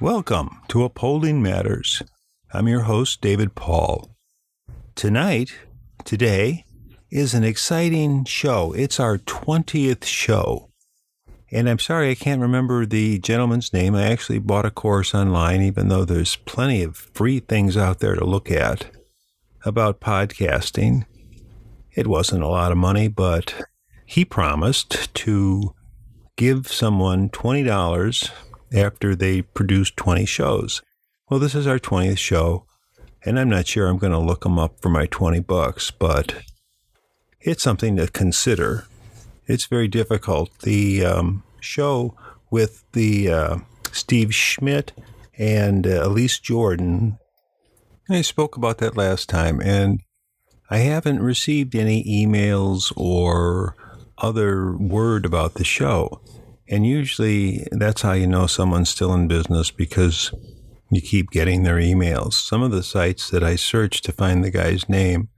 Welcome to Upholding Matters. I'm your host, David Paul. Tonight, today, is an exciting show. It's our 20th show. And I'm sorry I can't remember the gentleman's name. I actually bought a course online, even though there's plenty of free things out there to look at about podcasting. It wasn't a lot of money, but he promised to give someone $20 after they produced 20 shows. Well, this is our 20th show, and I'm not sure I'm going to look them up for my 20 bucks, but it's something to consider. It's very difficult. The um, show with the uh, Steve Schmidt and uh, Elise Jordan, I spoke about that last time, and I haven't received any emails or other word about the show. And usually that's how you know someone's still in business because you keep getting their emails. Some of the sites that I searched to find the guy's name,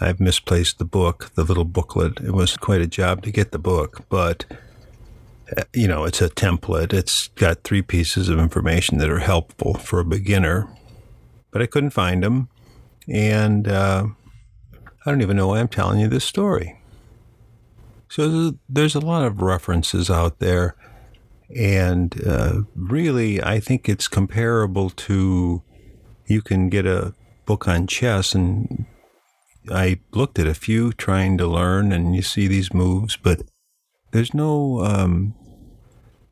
I've misplaced the book, the little booklet. It was quite a job to get the book, but uh, you know, it's a template. It's got three pieces of information that are helpful for a beginner, but I couldn't find them. And uh, I don't even know why I'm telling you this story. So there's a lot of references out there. And uh, really, I think it's comparable to you can get a book on chess. And I looked at a few trying to learn, and you see these moves, but there's no um,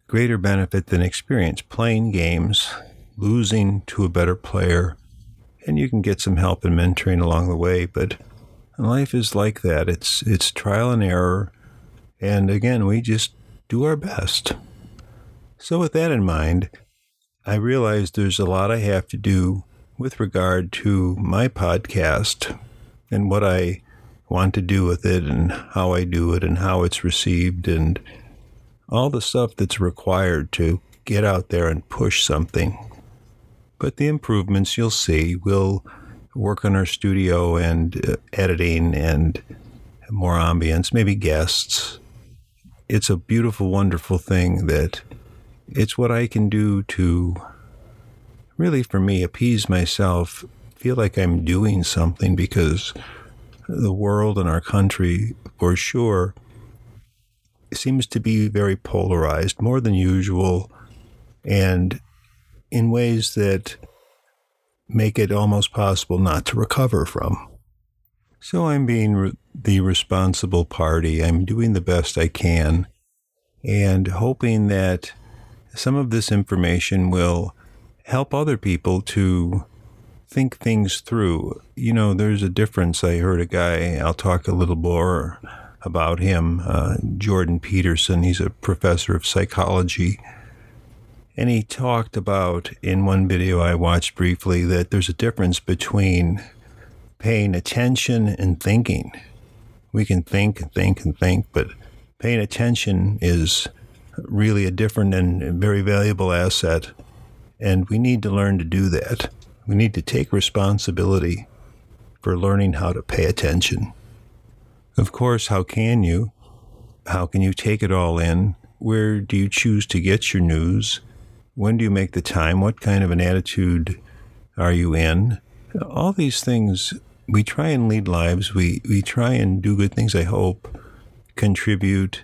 greater benefit than experience playing games, losing to a better player, and you can get some help and mentoring along the way. But life is like that. It's it's trial and error. And again, we just do our best. So, with that in mind, I realize there's a lot I have to do with regard to my podcast and what I want to do with it and how I do it and how it's received and all the stuff that's required to get out there and push something. But the improvements you'll see, we'll work on our studio and uh, editing and more ambience, maybe guests, it's a beautiful, wonderful thing that it's what I can do to really, for me, appease myself, feel like I'm doing something because the world and our country, for sure, seems to be very polarized, more than usual, and in ways that make it almost possible not to recover from. So I'm being the responsible party. I'm doing the best I can and hoping that some of this information will help other people to think things through. You know, there's a difference. I heard a guy, I'll talk a little more about him, uh, Jordan Peterson. He's a professor of psychology. And he talked about in one video I watched briefly that there's a difference between paying attention and thinking. We can think and think and think, but paying attention is really a different and very valuable asset. And we need to learn to do that. We need to take responsibility for learning how to pay attention. Of course, how can you? How can you take it all in? Where do you choose to get your news? When do you make the time? What kind of an attitude are you in? All these things we try and lead lives. We we try and do good things. I hope contribute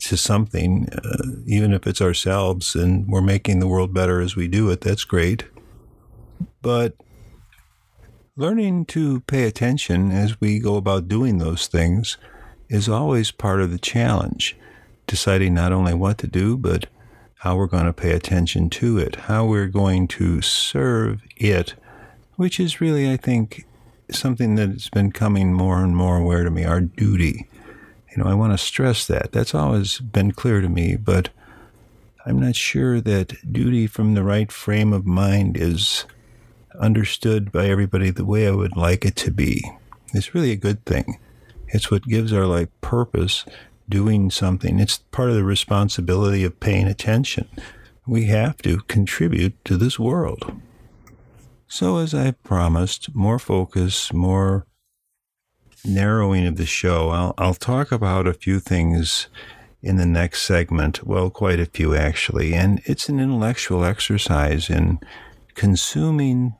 to something, uh, even if it's ourselves, and we're making the world better as we do it. That's great. But learning to pay attention as we go about doing those things is always part of the challenge. Deciding not only what to do, but how we're going to pay attention to it, how we're going to serve it, which is really, I think, something that's been coming more and more aware to me our duty. You know, I want to stress that. That's always been clear to me, but I'm not sure that duty from the right frame of mind is understood by everybody the way I would like it to be. It's really a good thing. It's what gives our life purpose, doing something. It's part of the responsibility of paying attention. We have to contribute to this world. So, as I promised, more focus, more narrowing of the show. I'll, I'll talk about a few things in the next segment. Well, quite a few actually. And it's an intellectual exercise in consuming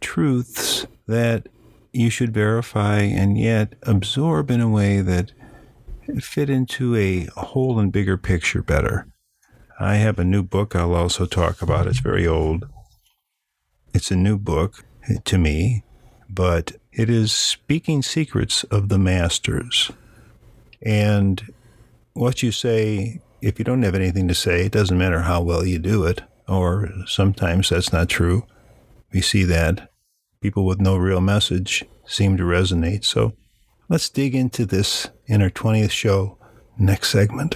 truths that you should verify and yet absorb in a way that fit into a whole and bigger picture better. I have a new book I'll also talk about. It's very old. It's a new book to me, but it is Speaking Secrets of the Masters. And what you say, if you don't have anything to say, it doesn't matter how well you do it, or sometimes that's not true. We see that people with no real message seem to resonate. So let's dig into this in our 20th show, next segment.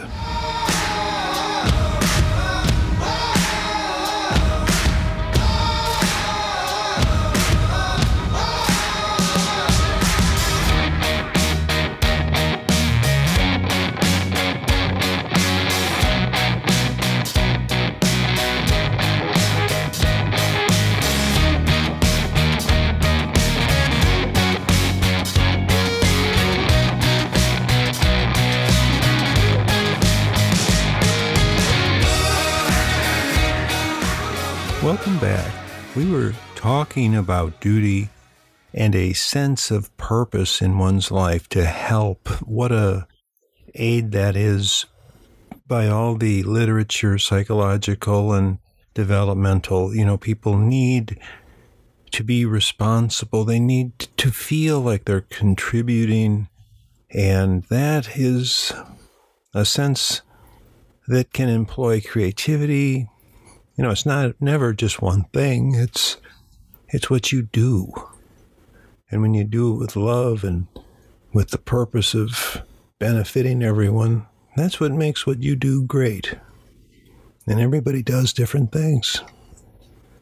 We were talking about duty and a sense of purpose in one's life to help. What a aid that is by all the literature, psychological and developmental. You know, people need to be responsible. They need to feel like they're contributing. And that is a sense that can employ creativity, you know, it's not never just one thing. It's it's what you do. And when you do it with love and with the purpose of benefiting everyone, that's what makes what you do great. And everybody does different things.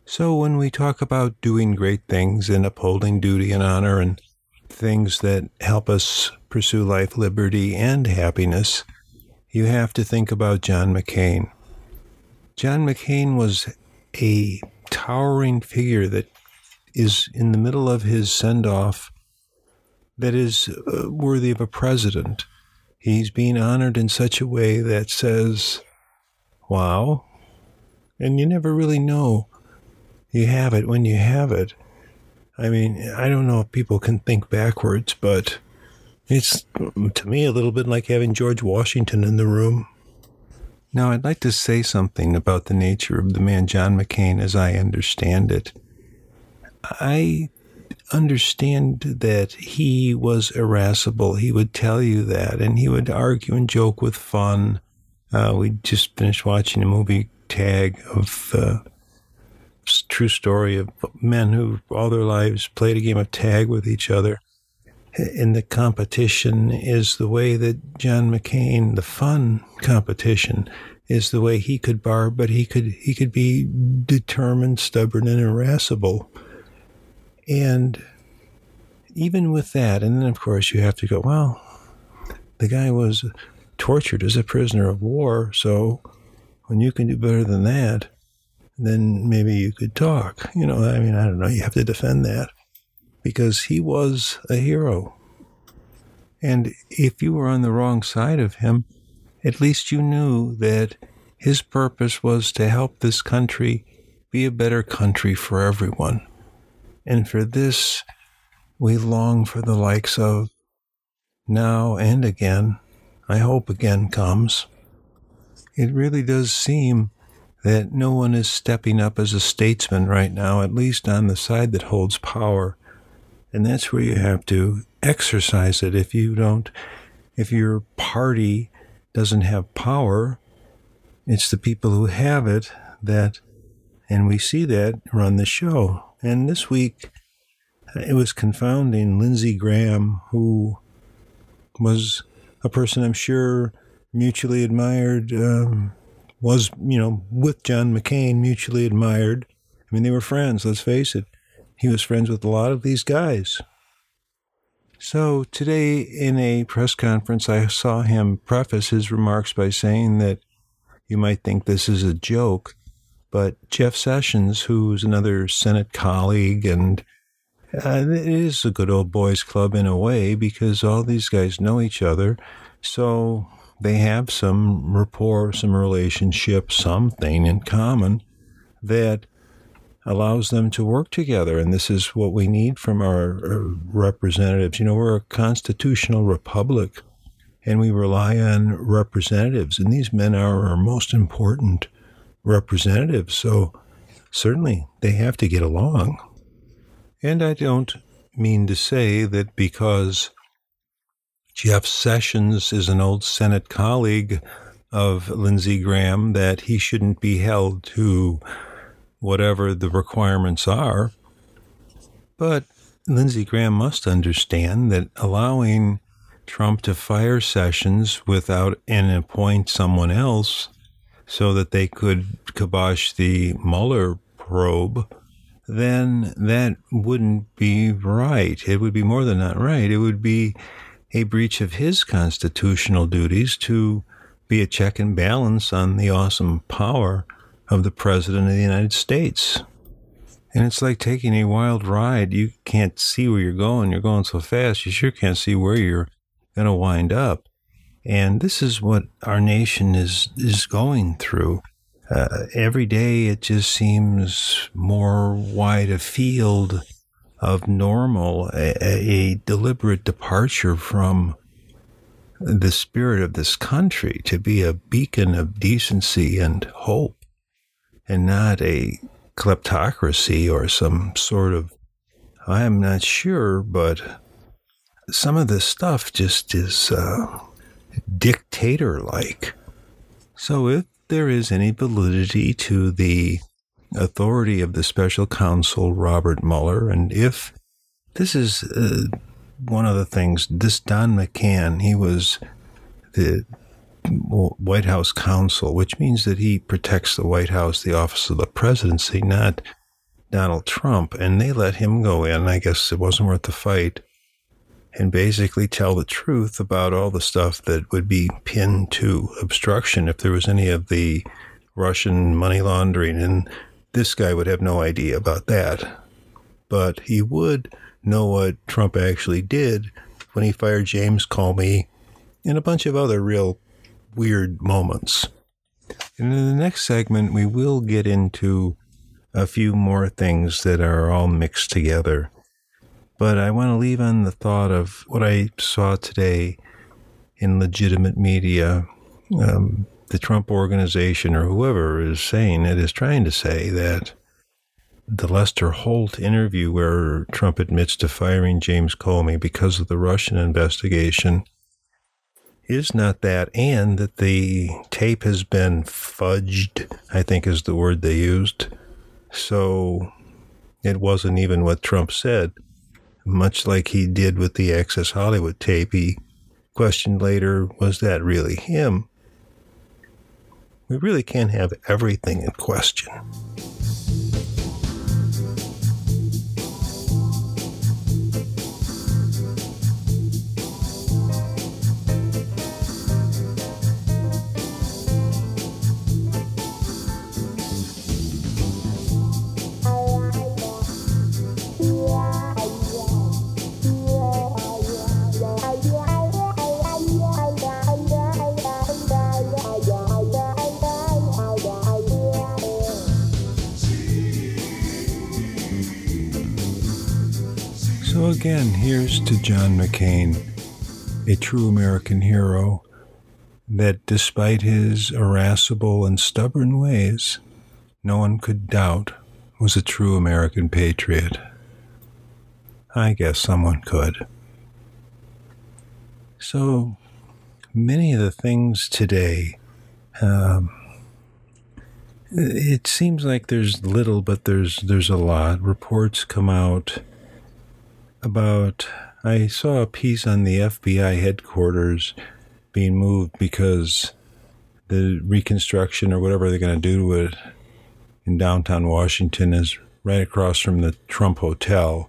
So when we talk about doing great things and upholding duty and honor and things that help us pursue life, liberty, and happiness, you have to think about John McCain. John McCain was a towering figure that is in the middle of his send off that is uh, worthy of a president. He's being honored in such a way that says, wow. And you never really know you have it when you have it. I mean, I don't know if people can think backwards, but it's to me a little bit like having George Washington in the room. Now, I'd like to say something about the nature of the man John McCain as I understand it. I understand that he was irascible. He would tell you that, and he would argue and joke with fun. Uh, we just finished watching a movie tag of uh, true story of men who all their lives played a game of tag with each other. And the competition is the way that John McCain, the fun competition, is the way he could bar, but he could he could be determined, stubborn, and irascible. And even with that, and then of course you have to go, well, the guy was tortured as a prisoner of war, so when you can do better than that, then maybe you could talk. You know, I mean, I don't know, you have to defend that because he was a hero. And if you were on the wrong side of him, at least you knew that his purpose was to help this country be a better country for everyone. And for this, we long for the likes of now and again. I hope again comes. It really does seem that no one is stepping up as a statesman right now, at least on the side that holds power. And that's where you have to exercise it. If you don't, if your party doesn't have power, it's the people who have it that, and we see that run the show. And this week, it was confounding Lindsey Graham, who was a person I'm sure mutually admired um, was, you know, with John McCain, mutually admired. I mean, they were friends, let's face it. He was friends with a lot of these guys. So today in a press conference, I saw him preface his remarks by saying that you might think this is a joke, but Jeff Sessions, who's another Senate colleague, and uh, it is a good old boys club in a way because all these guys know each other. So they have some rapport, some relationship, something in common that allows them to work together. And this is what we need from our representatives. You know, we're a constitutional republic and we rely on representatives, and these men are our most important representatives. So certainly they have to get along. And I don't mean to say that because Jeff Sessions is an old Senate colleague of Lindsey Graham that he shouldn't be held to whatever the requirements are. But Lindsey Graham must understand that allowing Trump to fire Sessions without and appoint someone else so that they could kibosh the Mueller probe, then that wouldn't be right. It would be more than not right. It would be a breach of his constitutional duties to be a check and balance on the awesome power of the President of the United States. And it's like taking a wild ride. You can't see where you're going. You're going so fast, you sure can't see where you're going to wind up. And this is what our nation is, is going through. Uh, every day it just seems more wide a field of normal, a, a deliberate departure from the spirit of this country to be a beacon of decency and hope and not a kleptocracy or some sort of, I'm not sure, but some of this stuff just is uh, dictator like. So if there is any validity to the authority of the special counsel Robert Mueller, and if this is uh, one of the things, this Don McGahn, he was the White House counsel, which means that he protects the White House, the office of the presidency, not Donald Trump. And they let him go in. I guess it wasn't worth the fight. And basically tell the truth about all the stuff that would be pinned to obstruction if there was any of the Russian money laundering. And this guy would have no idea about that. But he would know what Trump actually did when he fired James Comey and a bunch of other real weird moments. And in the next segment, we will get into a few more things that are all mixed together. But I want to leave on the thought of what I saw today in legitimate media. Um, the Trump organization or whoever is saying it is trying to say that the Lester Holt interview, where Trump admits to firing James Comey because of the Russian investigation, is not that, and that the tape has been fudged, I think is the word they used. So it wasn't even what Trump said. Much like he did with the Access Hollywood tape, he questioned later, was that really him? We really can't have everything in question. Again, here's to John McCain, a true American hero that despite his irascible and stubborn ways, no one could doubt was a true American patriot. I guess someone could. So many of the things today, um, it seems like there's little, but there's there's a lot. Reports come out about I saw a piece on the FBI headquarters being moved because the reconstruction or whatever they're going to do to it in downtown Washington is right across from the Trump Hotel.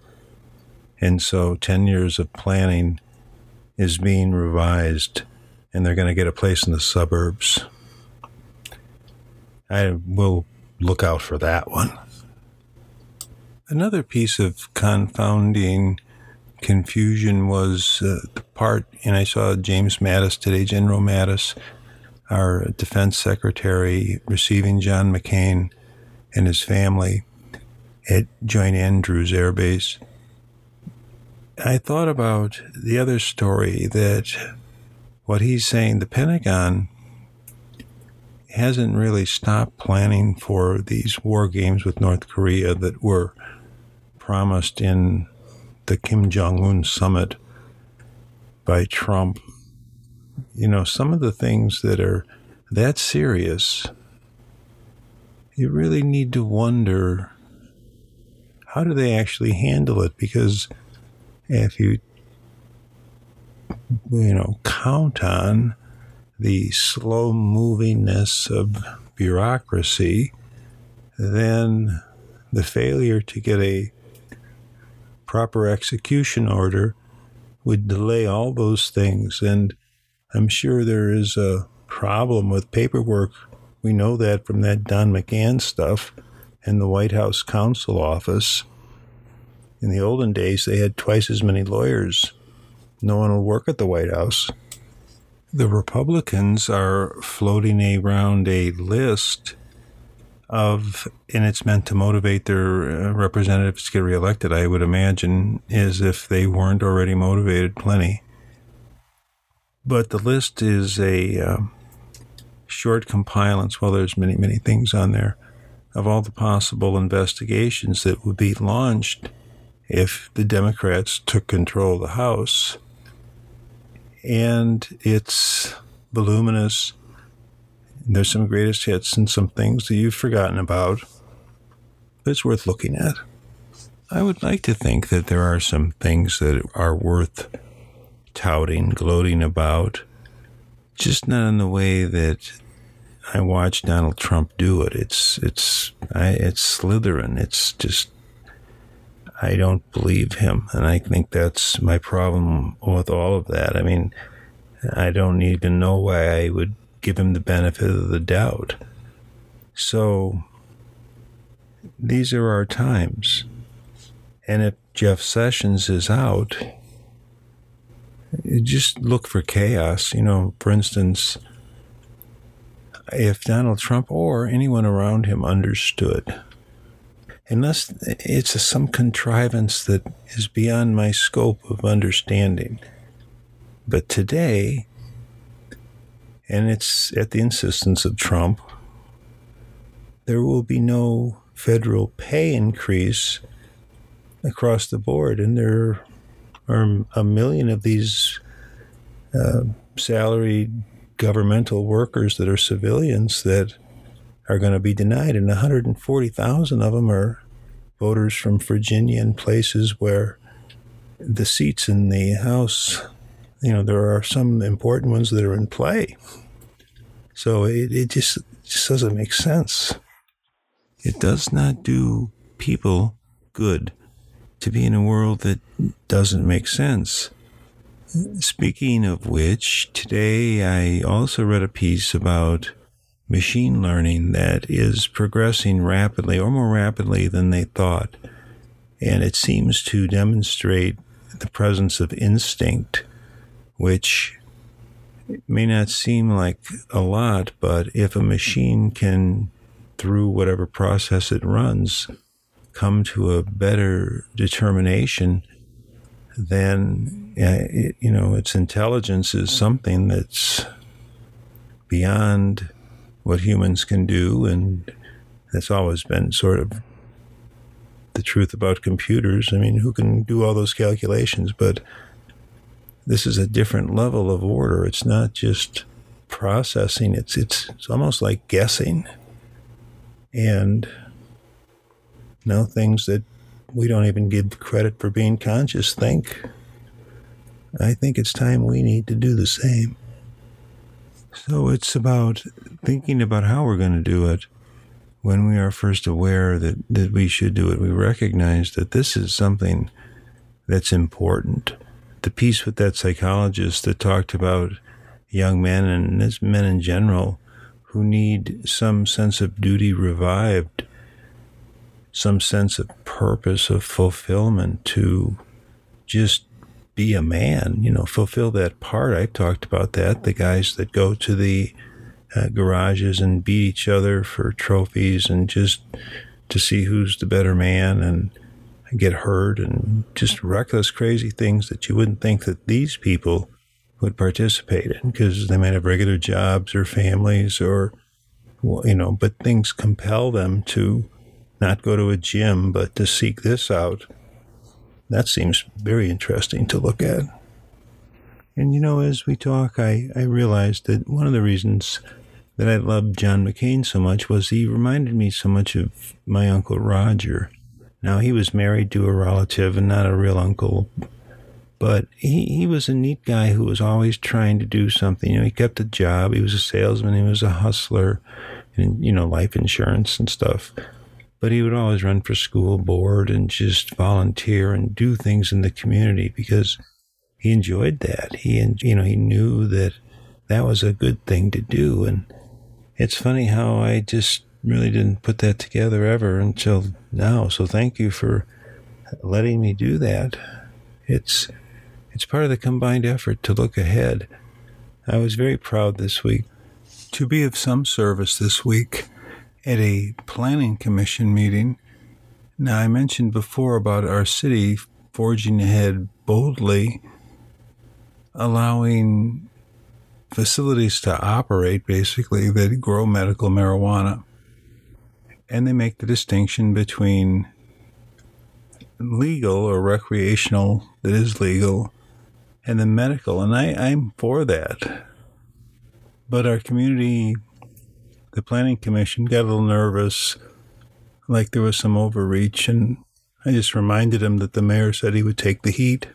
And so 10 years of planning is being revised, and they're going to get a place in the suburbs. I will look out for that one. Another piece of confounding confusion was uh, the part, and I saw James Mattis today, General Mattis, our defense secretary, receiving John McCain and his family at Joint Andrews Air Base. I thought about the other story that what he's saying, the Pentagon hasn't really stopped planning for these war games with North Korea that were promised in the Kim Jong un summit by Trump. You know, some of the things that are that serious, you really need to wonder how do they actually handle it? Because if you, you know, count on the slow movingness of bureaucracy, then the failure to get a proper execution order would delay all those things. And I'm sure there is a problem with paperwork. We know that from that Don McGahn stuff and the White House counsel office. In the olden days, they had twice as many lawyers. No one will work at the White House. The Republicans are floating around a list of, and it's meant to motivate their uh, representatives to get reelected, I would imagine, is if they weren't already motivated plenty. But the list is a uh, short compilance, well, there's many, many things on there, of all the possible investigations that would be launched if the Democrats took control of the House. And it's voluminous there's some greatest hits and some things that you've forgotten about, it's worth looking at. I would like to think that there are some things that are worth touting, gloating about, just not in the way that I watch Donald Trump do it. It's it's I, it's slithering. It's just I don't believe him, and I think that's my problem with all of that. I mean, I don't even know why I would give him the benefit of the doubt. So these are our times. And if Jeff Sessions is out, just look for chaos. You know, for instance, if Donald Trump or anyone around him understood, unless it's a, some contrivance that is beyond my scope of understanding. But today, and it's at the insistence of Trump, there will be no federal pay increase across the board. And there are a million of these uh, salaried governmental workers that are civilians that are going to be denied, and 140,000 of them are voters from Virginia and places where the seats in the House you know, there are some important ones that are in play. So it, it just, just doesn't make sense. It does not do people good to be in a world that doesn't make sense. Speaking of which, today I also read a piece about machine learning that is progressing rapidly or more rapidly than they thought. And it seems to demonstrate the presence of instinct which may not seem like a lot, but if a machine can, through whatever process it runs, come to a better determination, then, uh, it, you know, its intelligence is something that's beyond what humans can do. And that's always been sort of the truth about computers. I mean, who can do all those calculations? But this is a different level of order. It's not just processing. It's it's it's almost like guessing. And now things that we don't even give credit for being conscious think. I think it's time we need to do the same. So it's about thinking about how we're going to do it. When we are first aware that, that we should do it, we recognize that this is something that's important. The piece with that psychologist that talked about young men and men in general who need some sense of duty revived, some sense of purpose, of fulfillment to just be a man, you know, fulfill that part. I talked about that. The guys that go to the uh, garages and beat each other for trophies and just to see who's the better man and get hurt and just reckless, crazy things that you wouldn't think that these people would participate in because they might have regular jobs or families or, you know, but things compel them to not go to a gym, but to seek this out. That seems very interesting to look at. And, you know, as we talk, I, I realized that one of the reasons that I loved John McCain so much was he reminded me so much of my Uncle Roger. Now, he was married to a relative and not a real uncle, but he, he was a neat guy who was always trying to do something. You know, he kept a job. He was a salesman. He was a hustler and, you know, life insurance and stuff. But he would always run for school board and just volunteer and do things in the community because he enjoyed that. He, you know, he knew that that was a good thing to do. And it's funny how I just really didn't put that together ever until now. So thank you for letting me do that. It's, it's part of the combined effort to look ahead. I was very proud this week to be of some service this week at a planning commission meeting. Now, I mentioned before about our city forging ahead boldly, allowing facilities to operate basically that grow medical marijuana. And they make the distinction between legal or recreational that is legal and the medical. And I, I'm for that. But our community, the planning commission, got a little nervous, like there was some overreach. And I just reminded him that the mayor said he would take the heat.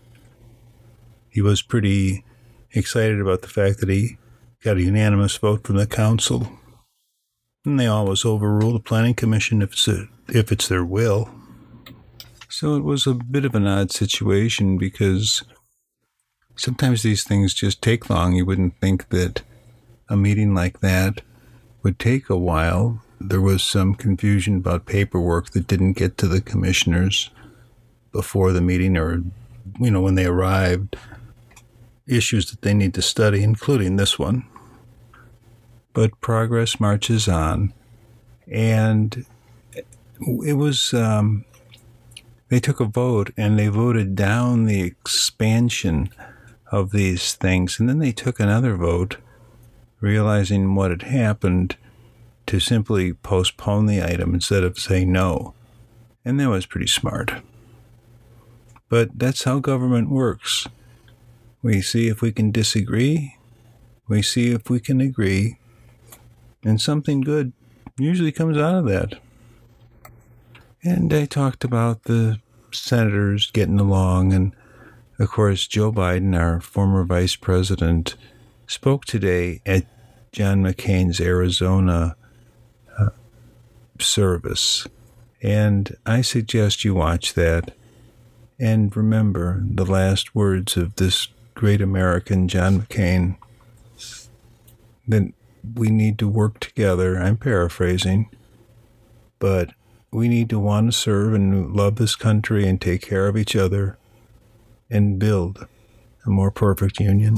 He was pretty excited about the fact that he got a unanimous vote from the council. And they always overrule the planning commission if it's, a, if it's their will. So it was a bit of an odd situation because sometimes these things just take long. You wouldn't think that a meeting like that would take a while. There was some confusion about paperwork that didn't get to the commissioners before the meeting or, you know, when they arrived, issues that they need to study, including this one. But progress marches on. And it was, um, they took a vote and they voted down the expansion of these things. And then they took another vote realizing what had happened, to simply postpone the item instead of say no. And that was pretty smart. But that's how government works. We see if we can disagree, we see if we can agree, and something good usually comes out of that. And I talked about the senators getting along, and of course, Joe Biden, our former vice president, spoke today at John McCain's Arizona uh, service. And I suggest you watch that and remember the last words of this great American, John McCain, that we need to work together. I'm paraphrasing, but we need to want to serve and love this country and take care of each other and build a more perfect union.